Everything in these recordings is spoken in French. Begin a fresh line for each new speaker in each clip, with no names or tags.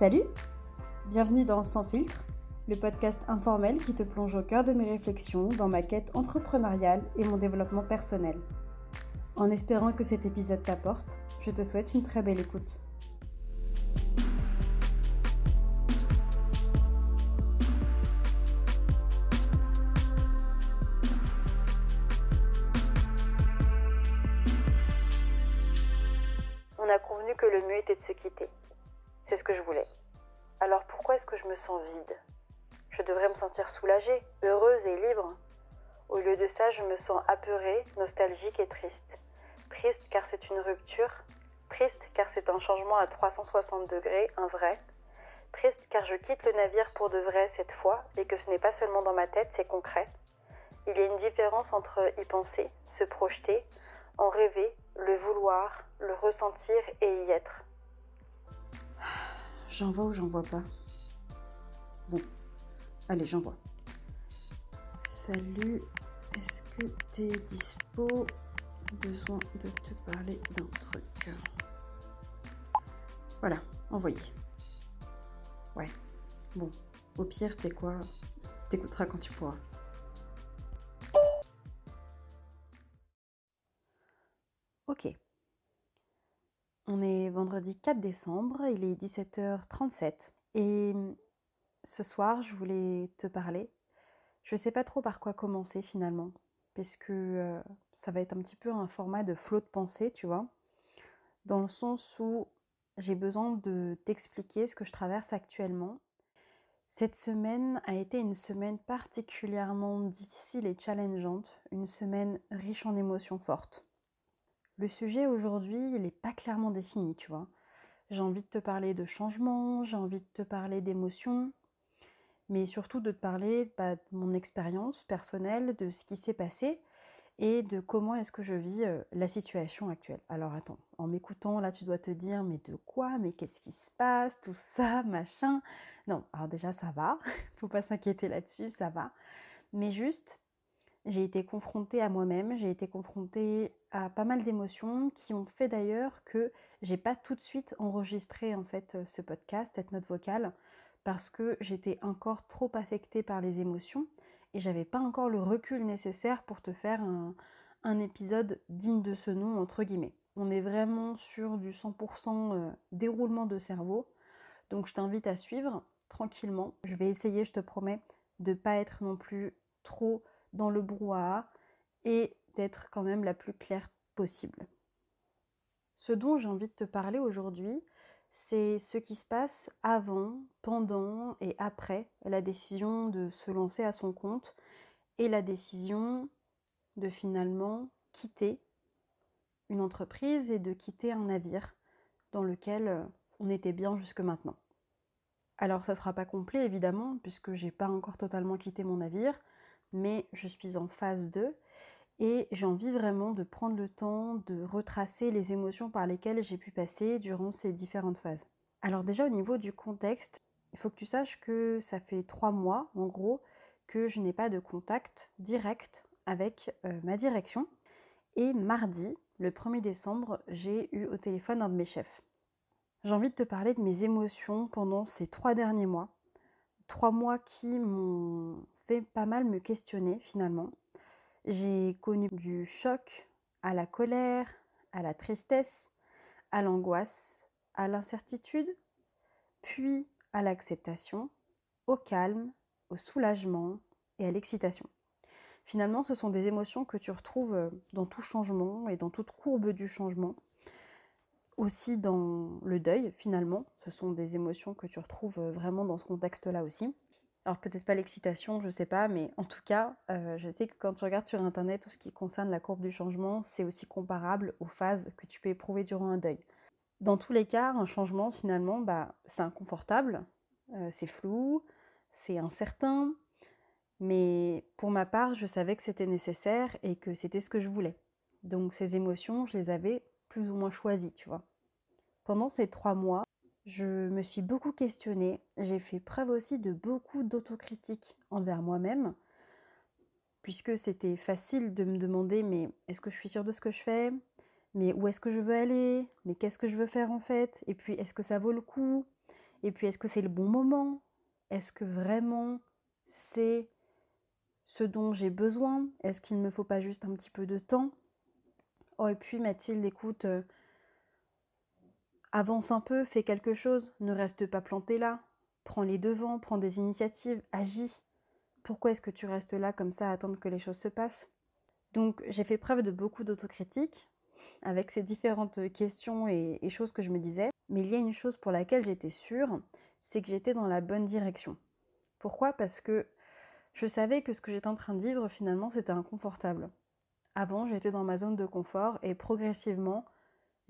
Salut Bienvenue dans Sans filtre, le podcast informel qui te plonge au cœur de mes réflexions dans ma quête entrepreneuriale et mon développement personnel. En espérant que cet épisode t'apporte, je te souhaite une très belle écoute.
On a convenu que le mieux était de se quitter. Que je voulais. Alors pourquoi est-ce que je me sens vide? Je devrais me sentir soulagée, heureuse et libre. Au lieu de ça, je me sens apeurée, nostalgique et triste. Triste car c'est une rupture. Triste car c'est un changement à 360 degrés, un vrai. Triste car je quitte le navire pour de vrai cette fois et que ce n'est pas seulement dans ma tête, c'est concret. Il y a une différence entre y penser, se projeter, en rêver, le vouloir, le ressentir et y être.
J'envoie ou j'envoie pas? Bon, allez, j'envoie. Salut, est-ce que t'es dispo? Besoin de te parler d'un truc. Voilà, envoyé. Ouais, bon, au pire, sais quoi? T'écouteras quand tu pourras. Ok. On est vendredi 4 décembre, il est 17h37 et ce soir je voulais te parler. Je ne sais pas trop par quoi commencer finalement, parce que euh, ça va être un petit peu un format de flot de pensée, tu vois, dans le sens où j'ai besoin de t'expliquer ce que je traverse actuellement. Cette semaine a été une semaine particulièrement difficile et challengeante, une semaine riche en émotions fortes. Le sujet aujourd'hui, il n'est pas clairement défini, tu vois. J'ai envie de te parler de changement, j'ai envie de te parler d'émotions, mais surtout de te parler bah, de mon expérience personnelle, de ce qui s'est passé et de comment est-ce que je vis euh, la situation actuelle. Alors attends, en m'écoutant, là tu dois te dire, mais de quoi? Mais qu'est-ce qui se passe? Tout ça, machin. Non, alors déjà ça va, faut pas s'inquiéter là-dessus, ça va. Mais juste, j'ai été confrontée à moi-même, j'ai été confrontée pas mal d'émotions qui ont fait d'ailleurs que j'ai pas tout de suite enregistré en fait ce podcast, cette note vocale, parce que j'étais encore trop affectée par les émotions et j'avais pas encore le recul nécessaire pour te faire un, un épisode digne de ce nom entre guillemets. On est vraiment sur du 100% euh, déroulement de cerveau, donc je t'invite à suivre tranquillement. Je vais essayer, je te promets, de pas être non plus trop dans le brouhaha et d'être quand même la plus claire possible. Ce dont j'ai envie de te parler aujourd'hui, c'est ce qui se passe avant, pendant et après la décision de se lancer à son compte et la décision de finalement quitter une entreprise et de quitter un navire dans lequel on était bien jusque maintenant. Alors ça ne sera pas complet évidemment puisque j'ai pas encore totalement quitté mon navire, mais je suis en phase 2 et j'ai envie vraiment de prendre le temps de retracer les émotions par lesquelles j'ai pu passer durant ces différentes phases. Alors déjà au niveau du contexte, il faut que tu saches que ça fait trois mois en gros que je n'ai pas de contact direct avec euh, ma direction. Et mardi, le 1er décembre, j'ai eu au téléphone un de mes chefs. J'ai envie de te parler de mes émotions pendant ces trois derniers mois. Trois mois qui m'ont fait pas mal me questionner finalement. J'ai connu du choc à la colère, à la tristesse, à l'angoisse, à l'incertitude, puis à l'acceptation, au calme, au soulagement et à l'excitation. Finalement, ce sont des émotions que tu retrouves euh, dans tout changement et dans toute courbe du changement. Aussi dans le deuil, finalement, ce sont des émotions que tu retrouves euh, vraiment dans ce contexte-là aussi. Alors peut-être pas l'excitation, je sais pas, mais en tout cas, euh, je sais que quand tu regardes sur internet tout ce qui concerne la courbe du changement, c'est aussi comparable aux phases que tu peux éprouver durant un deuil. Dans tous les cas, un changement finalement, bah, c'est inconfortable, euh, c'est flou, c'est incertain, mais pour ma part, je savais que c'était nécessaire et que c'était ce que je voulais. Donc ces émotions, je les avais plus ou moins choisies, tu vois. Pendant ces trois mois, je me suis beaucoup questionnée, j'ai fait preuve aussi de beaucoup d'autocritique envers moi-même, puisque c'était facile de me demander mais est-ce que je suis sûre de ce que je fais? Mais où est-ce que je veux aller? Mais qu'est-ce que je veux faire en fait? Et puis est-ce que ça vaut le coup? Et puis, est-ce que c'est le bon moment? Est-ce que vraiment c'est ce dont j'ai besoin? Est-ce qu'il ne me faut pas juste un petit peu de temps? Oh, et puis Mathilde, écoute, euh, avance un peu, fais quelque chose, ne reste pas planté là, prends les devants, prends des initiatives, agis. Pourquoi est-ce que tu restes là comme ça à attendre que les choses se passent? Donc j'ai fait preuve de beaucoup d'autocritique avec ces différentes questions et, et choses que je me disais, mais il y a une chose pour laquelle j'étais sûre, c'est que j'étais dans la bonne direction. Pourquoi? Parce que je savais que ce que j'étais en train de vivre finalement c'était inconfortable. Avant, j'étais dans ma zone de confort et progressivement,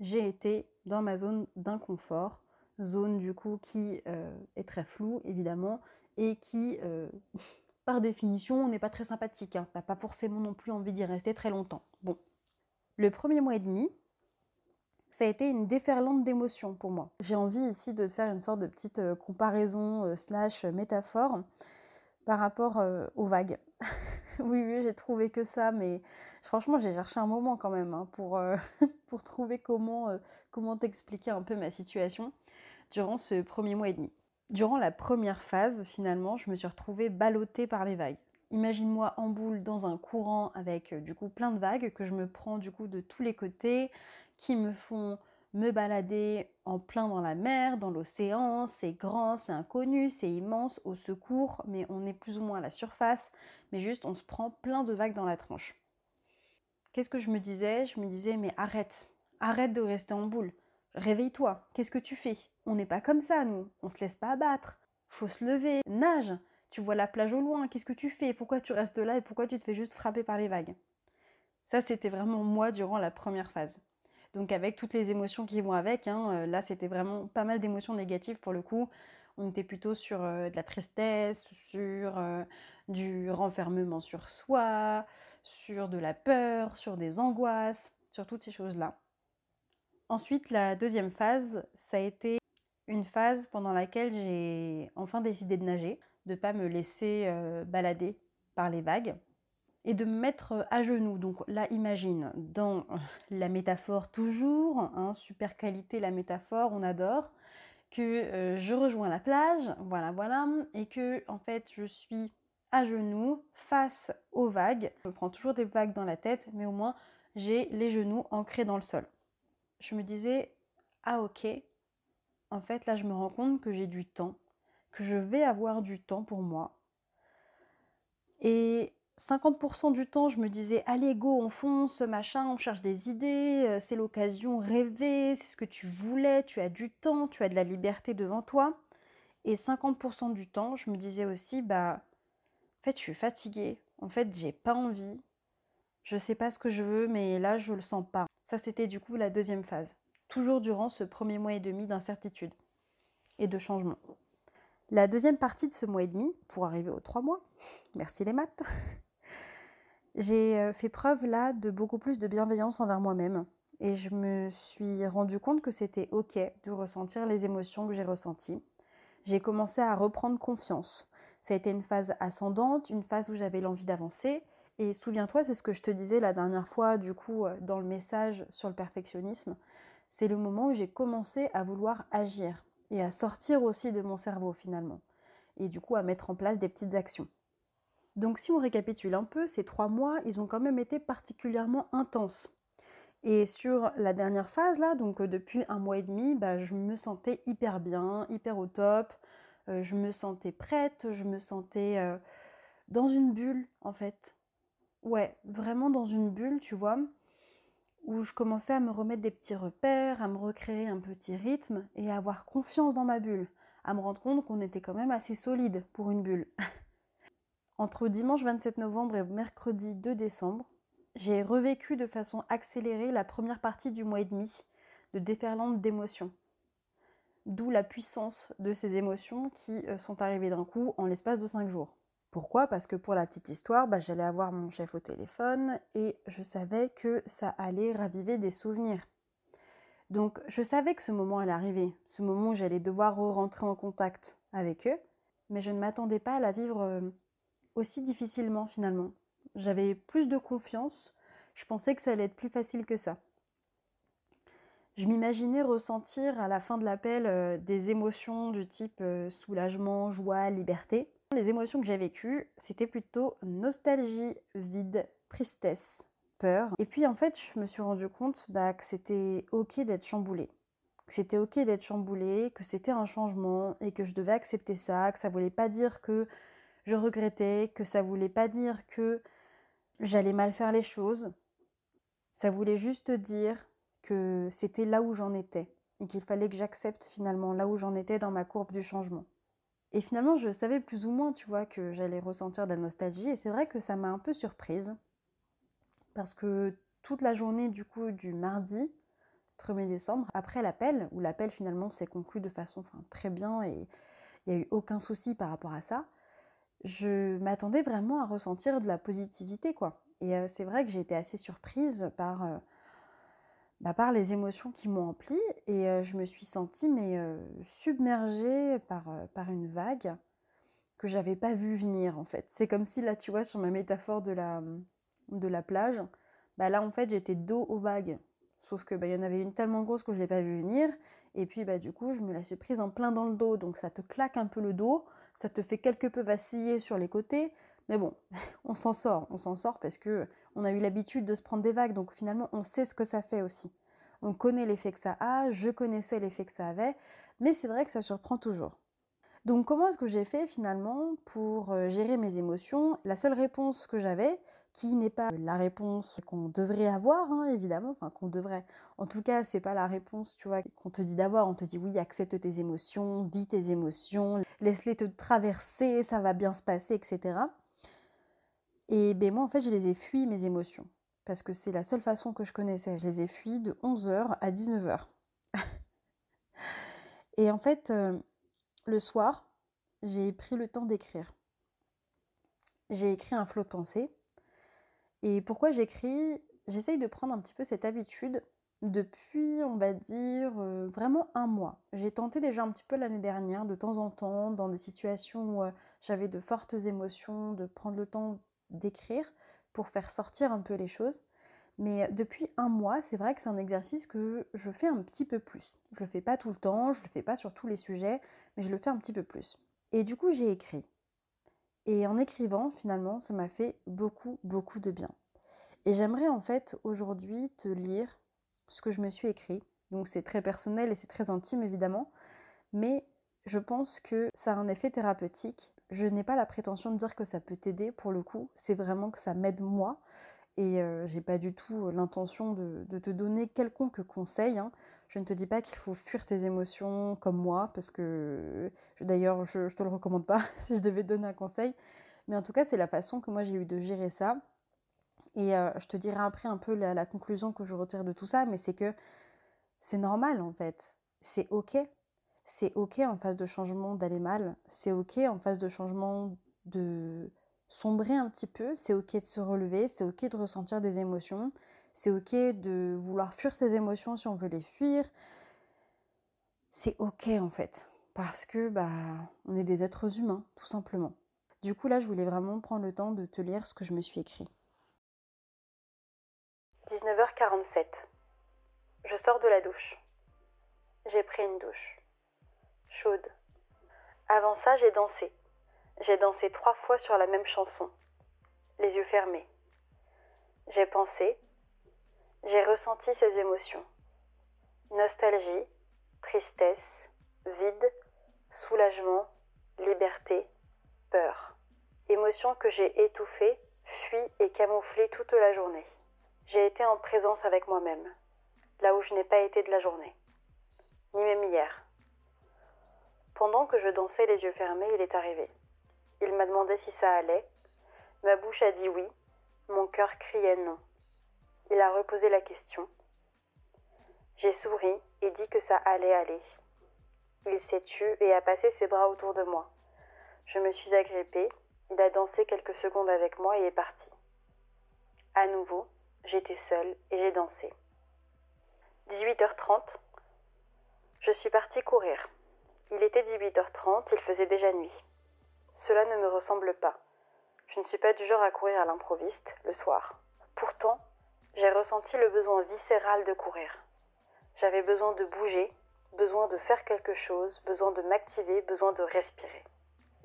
j'ai été dans ma zone d'inconfort, zone du coup qui euh, est très floue évidemment et qui, euh, par définition, n'est pas très sympathique. Hein. T'as pas forcément non plus envie d'y rester très longtemps. Bon, le premier mois et demi, ça a été une déferlante d'émotions pour moi. J'ai envie ici de faire une sorte de petite euh, comparaison slash métaphore par rapport aux vagues. oui, oui, j'ai trouvé que ça, mais franchement, j'ai cherché un moment quand même hein, pour, euh, pour trouver comment, euh, comment t'expliquer un peu ma situation durant ce premier mois et demi. Durant la première phase, finalement, je me suis retrouvée ballottée par les vagues. Imagine-moi en boule dans un courant avec euh, du coup plein de vagues que je me prends du coup de tous les côtés, qui me font me balader en plein dans la mer, dans l'océan, c'est grand, c'est inconnu, c'est immense, au secours, mais on est plus ou moins à la surface, mais juste on se prend plein de vagues dans la tronche. Qu'est-ce que je me disais? Je me disais mais arrête, arrête de rester en boule, réveille-toi, qu'est-ce que tu fais? On n'est pas comme ça nous, on se laisse pas abattre, faut se lever, nage, tu vois la plage au loin, qu'est-ce que tu fais? Pourquoi tu restes là et pourquoi tu te fais juste frapper par les vagues? Ça c'était vraiment moi durant la première phase. Donc avec toutes les émotions qui vont avec, hein, euh, là c'était vraiment pas mal d'émotions négatives pour le coup. On était plutôt sur euh, de la tristesse, sur euh, du renfermement sur soi, sur de la peur, sur des angoisses, sur toutes ces choses-là. Ensuite, la deuxième phase, ça a été une phase pendant laquelle j'ai enfin décidé de nager, de ne pas me laisser balader par les vagues et de me mettre à genoux. Donc là, imagine, dans la métaphore toujours, hein, super qualité la métaphore, on adore, que euh, je rejoins la plage, voilà, voilà, et que en fait je suis à genoux face aux vagues. Je prends toujours des vagues dans la tête, mais au moins j'ai les genoux ancrés dans le sol. Je me disais, ah ok, en fait là je me rends compte que j'ai du temps, que je vais avoir du temps pour moi. Et 50% du temps, je me disais, allez, go, on fonce, machin, on cherche des idées, euh, c'est l'occasion, rêver, c'est ce que tu voulais, tu as du temps, tu as de la liberté devant toi. Et 50% du temps, je me disais aussi, bah, en fait, je suis fatiguée, en fait, j'ai pas envie, je sais pas ce que je veux, mais là, je le sens pas. Ça, c'était du coup la deuxième phase. Toujours durant ce premier mois et demi d'incertitude et de changement. La deuxième partie de ce mois et demi, pour arriver aux trois mois, merci les maths, j'ai euh, fait preuve là de beaucoup plus de bienveillance envers moi-même et je me suis rendu compte que c'était ok de ressentir les émotions que j'ai ressenties. J'ai commencé à reprendre confiance. Ça a été une phase ascendante, une phase où j'avais l'envie d'avancer. Et souviens-toi, c'est ce que je te disais la dernière fois, du coup, euh, dans le message sur le perfectionnisme. C'est le moment où j'ai commencé à vouloir agir et à sortir aussi de mon cerveau finalement. Et du coup, à mettre en place des petites actions. Donc si on récapitule un peu, ces trois mois, ils ont quand même été particulièrement intenses. Et sur la dernière phase, là, donc euh, depuis un mois et demi, bah, je me sentais hyper bien, hyper au top, euh, je me sentais prête, je me sentais euh, dans une bulle, en fait. Ouais, vraiment dans une bulle, tu vois, où je commençais à me remettre des petits repères, à me recréer un petit rythme et à avoir confiance dans ma bulle, à me rendre compte qu'on était quand même assez solide pour une bulle. Entre dimanche 27 novembre et mercredi 2 décembre, j'ai revécu de façon accélérée la première partie du mois et demi de déferlante d'émotions. D'où la puissance de ces émotions qui euh, sont arrivées d'un coup en l'espace de 5 jours. Pourquoi? Parce que pour la petite histoire, bah, j'allais avoir mon chef au téléphone et je savais que ça allait raviver des souvenirs. Donc je savais que ce moment allait arriver, ce moment où j'allais devoir re-rentrer en contact avec eux, mais je ne m'attendais pas à la vivre euh, aussi difficilement finalement. J'avais plus de confiance, je pensais que ça allait être plus facile que ça. Je m'imaginais ressentir à la fin de l'appel euh, des émotions du type euh, soulagement, joie, liberté. Les émotions que j'ai vécues, c'était plutôt nostalgie, vide, tristesse, peur. Et puis en fait, je me suis rendu compte bah, que c'était ok d'être chamboulé. Que c'était ok d'être chamboulé, que c'était un changement et que je devais accepter ça, que ça voulait pas dire que je regrettais, que ça voulait pas dire que j'allais mal faire les choses. Ça voulait juste dire que c'était là où j'en étais et qu'il fallait que j'accepte finalement là où j'en étais dans ma courbe du changement. Et finalement, je savais plus ou moins, tu vois, que j'allais ressentir de la nostalgie et c'est vrai que ça m'a un peu surprise parce que toute la journée du coup du mardi 1er décembre, après l'appel, où l'appel finalement s'est conclu de façon très bien et il n'y a eu aucun souci par rapport à ça, je m'attendais vraiment à ressentir de la positivité quoi. Et euh, c'est vrai que j'ai été assez surprise par euh, bah, par les émotions qui m'ont empli et euh, je me suis sentie mais submergée par, par une vague que j'avais pas vu venir en fait. C'est comme si là tu vois sur ma métaphore de la, de la plage, bah là en fait j'étais dos aux vagues. Sauf que bah, y en avait une tellement grosse que je l'ai pas vu venir et puis bah du coup je me la suis prise en plein dans le dos donc ça te claque un peu le dos, ça te fait quelque peu vaciller sur les côtés, mais bon, on s'en sort, on s'en sort parce que on a eu l'habitude de se prendre des vagues, donc finalement on sait ce que ça fait aussi. On connaît l'effet que ça a, je connaissais l'effet que ça avait, mais c'est vrai que ça surprend toujours. Donc comment est-ce que j'ai fait finalement pour euh, gérer mes émotions? La seule réponse que j'avais, qui n'est pas la réponse qu'on devrait avoir, hein, évidemment, enfin qu'on devrait. En tout cas, c'est pas la réponse, tu vois, qu'on te dit d'avoir. On te dit oui, accepte tes émotions, vis tes émotions, laisse-les te traverser, ça va bien se passer, etc. Et ben moi, en fait, je les ai fuis mes émotions parce que c'est la seule façon que je connaissais. Je les ai fuis de 11h à 19h. et en fait, euh, le soir, j'ai pris le temps d'écrire. J'ai écrit un flot de pensée. Et pourquoi j'écris? J'essaye de prendre un petit peu cette habitude depuis, on va dire, euh, vraiment un mois. J'ai tenté déjà un petit peu l'année dernière, de temps en temps, dans des situations où euh, j'avais de fortes émotions, de prendre le temps d'écrire pour faire sortir un peu les choses. Mais depuis un mois, c'est vrai que c'est un exercice que je fais un petit peu plus. Je le fais pas tout le temps, je le fais pas sur tous les sujets, mais je le fais un petit peu plus. Et du coup, j'ai écrit. Et en écrivant, finalement, ça m'a fait beaucoup, beaucoup de bien. Et j'aimerais en fait aujourd'hui te lire ce que je me suis écrit. Donc c'est très personnel et c'est très intime évidemment, mais je pense que ça a un effet thérapeutique je n'ai pas la prétention de dire que ça peut t'aider pour le coup, c'est vraiment que ça m'aide moi. Et euh, j'ai pas du tout euh, l'intention de, te donner quelconque conseil. Hein. Je ne te dis pas qu'il faut fuir tes émotions comme moi, parce que d'ailleurs je, je te le recommande pas si je devais te donner un conseil. Mais en tout cas, c'est la façon que moi j'ai eu de gérer ça. Et euh, je te dirai après un peu la conclusion que je retire de tout ça, mais c'est que c'est normal en fait. C'est ok c'est ok en phase de changement d'aller mal, c'est ok en phase de changement de sombrer un petit peu, c'est ok de se relever, c'est ok de ressentir des émotions, c'est ok de vouloir fuir ses émotions si on veut les fuir. C'est ok en fait, parce que bah on est des êtres humains, tout simplement. Du coup là, je voulais vraiment prendre le temps de te lire ce que je me suis écrit.
19h47. Je sors de la douche. J'ai pris une douche chaude. Avant ça, j'ai dansé. J'ai dansé trois fois sur la même chanson, les yeux fermés. J'ai pensé, j'ai ressenti ces émotions. Nostalgie, tristesse, vide, soulagement, liberté, peur. Émotions que j'ai étouffées, fuies et camouflées toute la journée. J'ai été en présence avec moi-même, là où je n'ai pas été de la journée, ni même hier. Pendant que je dansais les yeux fermés, il est arrivé. Il m'a demandé si ça allait. Ma bouche a dit oui, mon cœur criait non. Il a reposé la question. J'ai souri et dit que ça allait aller. Il s'est tu et a passé ses bras autour de moi. Je me suis agrippée, il a dansé quelques secondes avec moi et est parti. À nouveau, j'étais seule et j'ai dansé. 18h30, je suis partie courir. Il était 18h30, il faisait déjà nuit. Cela ne me ressemble pas. Je ne suis pas du genre à courir à l'improviste le soir. Pourtant, j'ai ressenti le besoin viscéral de courir. J'avais besoin de bouger, besoin de faire quelque chose, besoin de m'activer, besoin de respirer.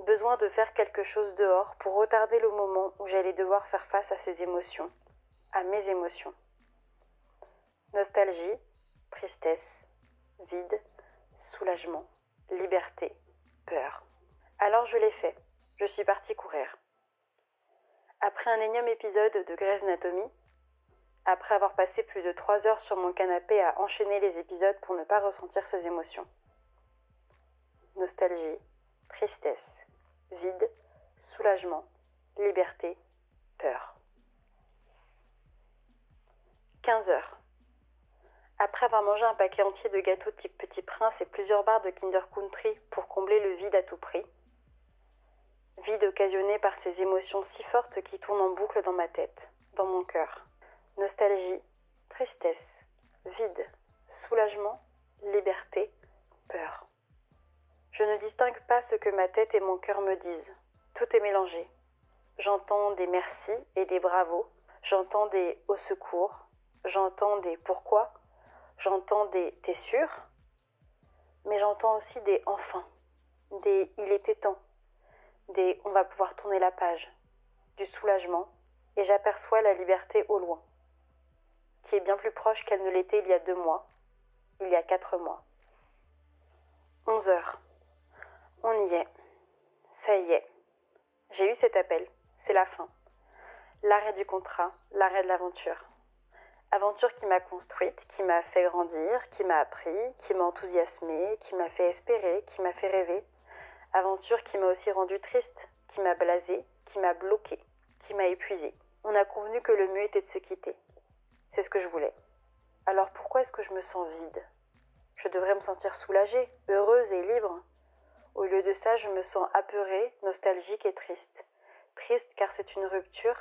Besoin de faire quelque chose dehors pour retarder le moment où j'allais devoir faire face à ces émotions, à mes émotions. Nostalgie, tristesse, vide, soulagement, liberté, peur. Alors je l'ai fait. Je suis partie courir. Après un énième épisode de Grey's Anatomy, après avoir passé plus de trois heures sur mon canapé à enchaîner les épisodes pour ne pas ressentir ces émotions. Nostalgie, tristesse, vide, soulagement, liberté, peur. 15 heures. Après avoir mangé un paquet entier de gâteaux type Petit Prince et plusieurs barres de Kinder Country pour combler le vide à tout prix, vide occasionné par ces émotions si fortes qui tournent en boucle dans ma tête, dans mon cœur. Nostalgie, tristesse, vide, soulagement, liberté, peur. Je ne distingue pas ce que ma tête et mon cœur me disent. Tout est mélangé. J'entends des merci et des bravos, j'entends des au secours, j'entends des pourquoi, J'entends des t'es sûr Mais j'entends aussi des enfin, des il était temps, des on va pouvoir tourner la page, du soulagement, et j'aperçois la liberté au loin, qui est bien plus proche qu'elle ne l'était il y a deux mois, il y a quatre mois. Onze heures. On y est. Ça y est. J'ai eu cet appel. C'est la fin. L'arrêt du contrat, l'arrêt de l'aventure. Aventure qui m'a construite, qui m'a fait grandir, qui m'a appris, qui m'a enthousiasmée, qui m'a fait espérer, qui m'a fait rêver. Aventure qui m'a aussi rendue triste, qui m'a blasée, qui m'a bloquée, qui m'a épuisée. On a convenu que le mieux était de se quitter. C'est ce que je voulais. Alors pourquoi est-ce que je me sens vide? Je devrais me sentir soulagée, heureuse et libre. Au lieu de ça, je me sens apeurée, nostalgique et triste. Triste car c'est une rupture,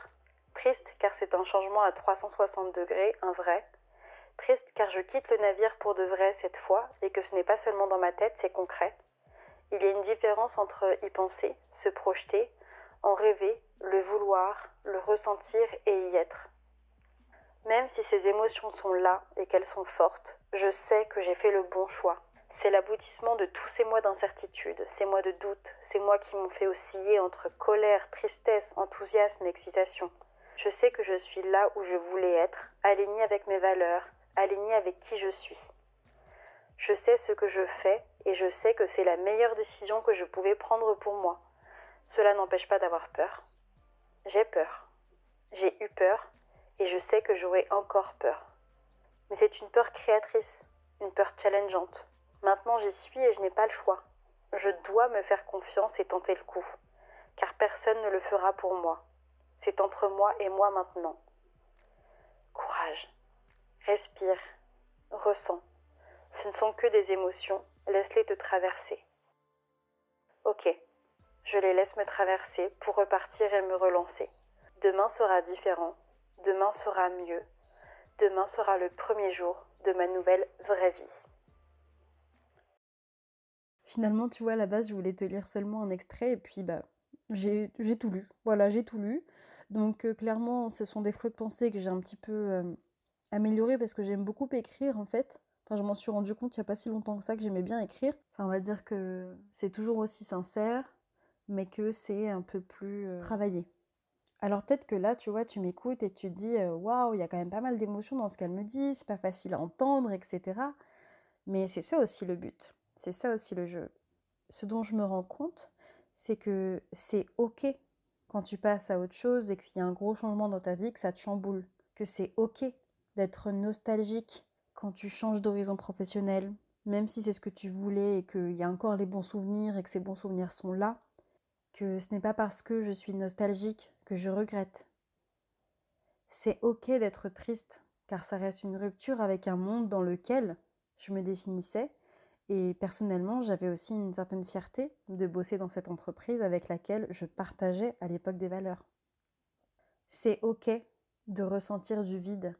Triste car c'est un changement à 360 degrés, un vrai. Triste car je quitte le navire pour de vrai cette fois et que ce n'est pas seulement dans ma tête, c'est concret. Il y a une différence entre y penser, se projeter, en rêver, le vouloir, le ressentir et y être. Même si ces émotions sont là et qu'elles sont fortes, je sais que j'ai fait le bon choix. C'est l'aboutissement de tous ces mois d'incertitude, ces mois de doute, ces mois qui m'ont fait osciller entre colère, tristesse, enthousiasme et excitation. Je sais que je suis là où je voulais être, alignée avec mes valeurs, alignée avec qui je suis. Je sais ce que je fais et je sais que c'est la meilleure décision que je pouvais prendre pour moi. Cela n'empêche pas d'avoir peur. J'ai peur. J'ai eu peur et je sais que j'aurai encore peur. Mais c'est une peur créatrice, une peur challengeante. Maintenant j'y suis et je n'ai pas le choix. Je dois me faire confiance et tenter le coup, car personne ne le fera pour moi. C'est entre moi et moi maintenant. Courage. Respire. Ressens. Ce ne sont que des émotions. Laisse-les te traverser. Ok. Je les laisse me traverser pour repartir et me relancer. Demain sera différent. Demain sera mieux. Demain sera le premier jour de ma nouvelle vraie vie.
Finalement, tu vois, à la base, je voulais te lire seulement un extrait et puis bah j'ai tout lu. Voilà, j'ai tout lu. Donc clairement, ce sont des flots de pensée que j'ai un petit peu améliorés parce que j'aime beaucoup écrire en fait. Enfin, je m'en suis rendu compte il n'y a pas si longtemps que ça que j'aimais bien écrire. Enfin, on va dire que c'est toujours aussi sincère, mais que c'est un peu plus travaillé. Alors peut-être que là, tu vois, tu m'écoutes et tu te dis waouh, il y a quand même pas mal d'émotions dans ce qu'elle me dit, c'est pas facile à entendre, etc. Mais c'est ça aussi le but, c'est ça aussi le jeu. Ce dont je me rends compte, c'est que c'est ok quand tu passes à autre chose et qu'il y a un gros changement dans ta vie, que ça te chamboule, que c'est ok d'être nostalgique quand tu changes d'horizon professionnel, même si c'est ce que tu voulais et qu'il y a encore les bons souvenirs et que ces bons souvenirs sont là, que ce n'est pas parce que je suis nostalgique que je regrette. C'est ok d'être triste, car ça reste une rupture avec un monde dans lequel je me définissais et personnellement, j'avais aussi une certaine fierté de bosser dans cette entreprise avec laquelle je partageais à l'époque des valeurs. C'est OK de ressentir du vide,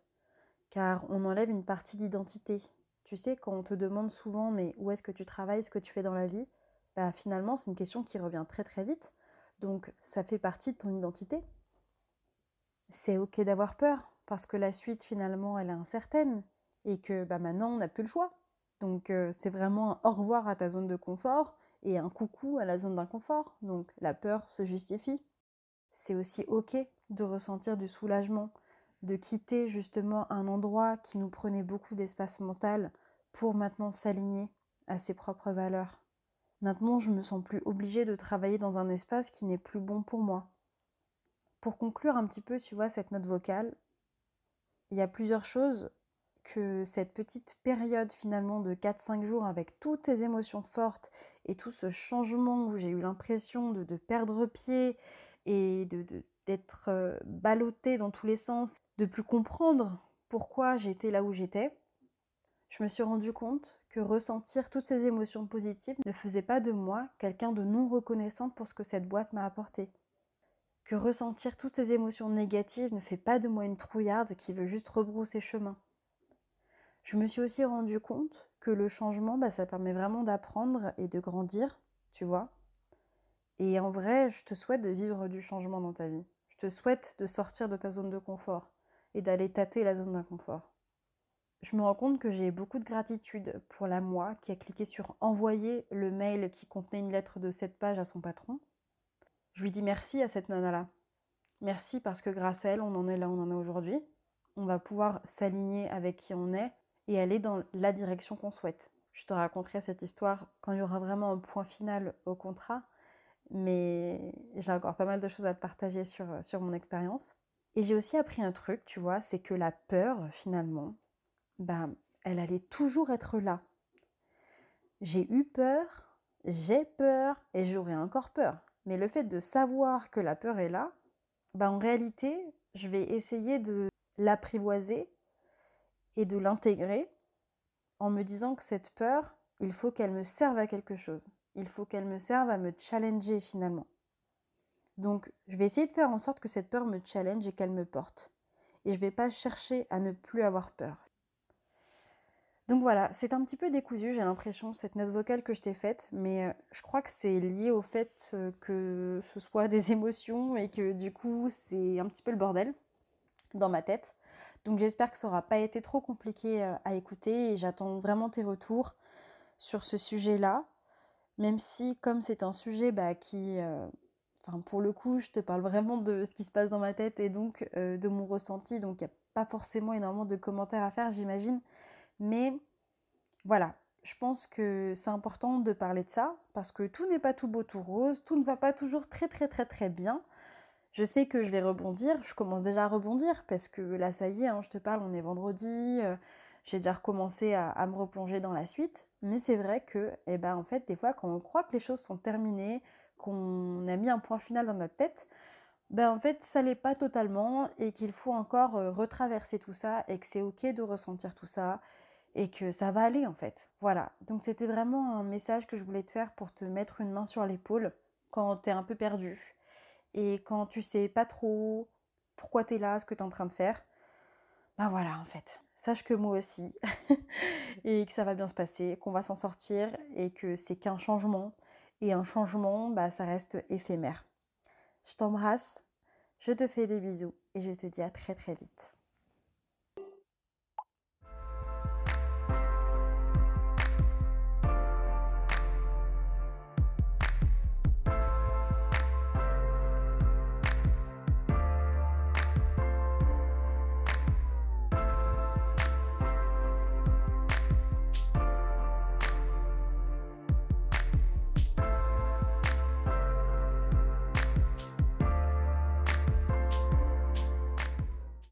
car on enlève une partie d'identité. Tu sais, quand on te demande souvent mais où est-ce que tu travailles, ce que tu fais dans la vie, bah finalement c'est une question qui revient très très vite, donc ça fait partie de ton identité. C'est ok d'avoir peur, parce que la suite finalement elle est incertaine, et que bah, maintenant on n'a plus le choix. Donc euh, c'est vraiment un au revoir à ta zone de confort et un coucou à la zone d'inconfort. Donc la peur se justifie. C'est aussi ok de ressentir du soulagement, de quitter justement un endroit qui nous prenait beaucoup d'espace mental pour maintenant s'aligner à ses propres valeurs. Maintenant, je me sens plus obligée de travailler dans un espace qui n'est plus bon pour moi. Pour conclure un petit peu, tu vois, cette note vocale, il y a plusieurs choses que cette petite période finalement de 4-5 jours avec toutes ces émotions fortes et tout ce changement où j'ai eu l'impression de, de, perdre pied et de, d'être euh, ballottée dans tous les sens, de plus comprendre pourquoi j'étais là où j'étais, je me suis rendu compte que ressentir toutes ces émotions positives ne faisait pas de moi quelqu'un de non reconnaissante pour ce que cette boîte m'a apporté. Que ressentir toutes ces émotions négatives ne fait pas de moi une trouillarde qui veut juste rebrousser chemin. Je me suis aussi rendu compte que le changement, bah, ça permet vraiment d'apprendre et de grandir, tu vois. Et en vrai, je te souhaite de vivre du changement dans ta vie. Je te souhaite de sortir de ta zone de confort et d'aller tâter la zone d'inconfort. Je me rends compte que j'ai beaucoup de gratitude pour la moi qui a cliqué sur envoyer le mail qui contenait une lettre de 7 pages à son patron. Je lui dis merci à cette nana-là. Merci parce que grâce à elle, on en est là où on en est aujourd'hui. On va pouvoir s'aligner avec qui on est et aller dans la direction qu'on souhaite. Je te raconterai cette histoire quand il y aura vraiment un point final au contrat mais j'ai encore pas mal de choses à te partager sur, euh, sur mon expérience. Et j'ai aussi appris un truc, tu vois, c'est que la peur, finalement, bah, elle allait toujours être là. J'ai eu peur, j'ai peur et j'aurai encore peur. Mais le fait de savoir que la peur est là, bah, en réalité, je vais essayer de l'apprivoiser et de l'intégrer en me disant que cette peur, il faut qu'elle me serve à quelque chose il faut qu'elle me serve à me challenger finalement. Donc, je vais essayer de faire en sorte que cette peur me challenge et qu'elle me porte. Et je ne vais pas chercher à ne plus avoir peur. Donc voilà, c'est un petit peu décousu, j'ai l'impression, cette note vocale que je t'ai faite, mais euh, je crois que c'est lié au fait euh, que ce soit des émotions et que du coup, c'est un petit peu le bordel dans ma tête. Donc j'espère que ça n'aura pas été trop compliqué euh, à écouter et j'attends vraiment tes retours sur ce sujet-là. Même si, comme c'est un sujet bah, qui, euh, pour le coup, je te parle vraiment de ce qui se passe dans ma tête et donc euh, de mon ressenti, donc il n'y a pas forcément énormément de commentaires à faire, j'imagine. Mais voilà, je pense que c'est important de parler de ça parce que tout n'est pas tout beau, tout rose, tout ne va pas toujours très très très très bien. Je sais que je vais rebondir, je commence déjà à rebondir parce que là ça y est, hein, je te parle, on est vendredi, euh, j'ai déjà recommencé à, me replonger dans la suite. Mais c'est vrai que, eh ben, en fait, des fois, quand on croit que les choses sont terminées, qu'on a mis un point final dans notre tête, ben en fait, ça l'est pas totalement et qu'il faut encore euh, retraverser tout ça et que c'est ok de ressentir tout ça et que ça va aller en fait. Voilà. Donc c'était vraiment un message que je voulais te faire pour te mettre une main sur l'épaule quand tu es un peu perdu et quand tu sais pas trop pourquoi tu es là, ce que tu es en train de faire. Ben voilà en fait sache que moi aussi, et que ça va bien se passer, qu'on va s'en sortir, et que c'est qu'un changement. Et un changement, bah, ça reste éphémère. Je t'embrasse, je te fais des bisous, et je te dis à très très vite.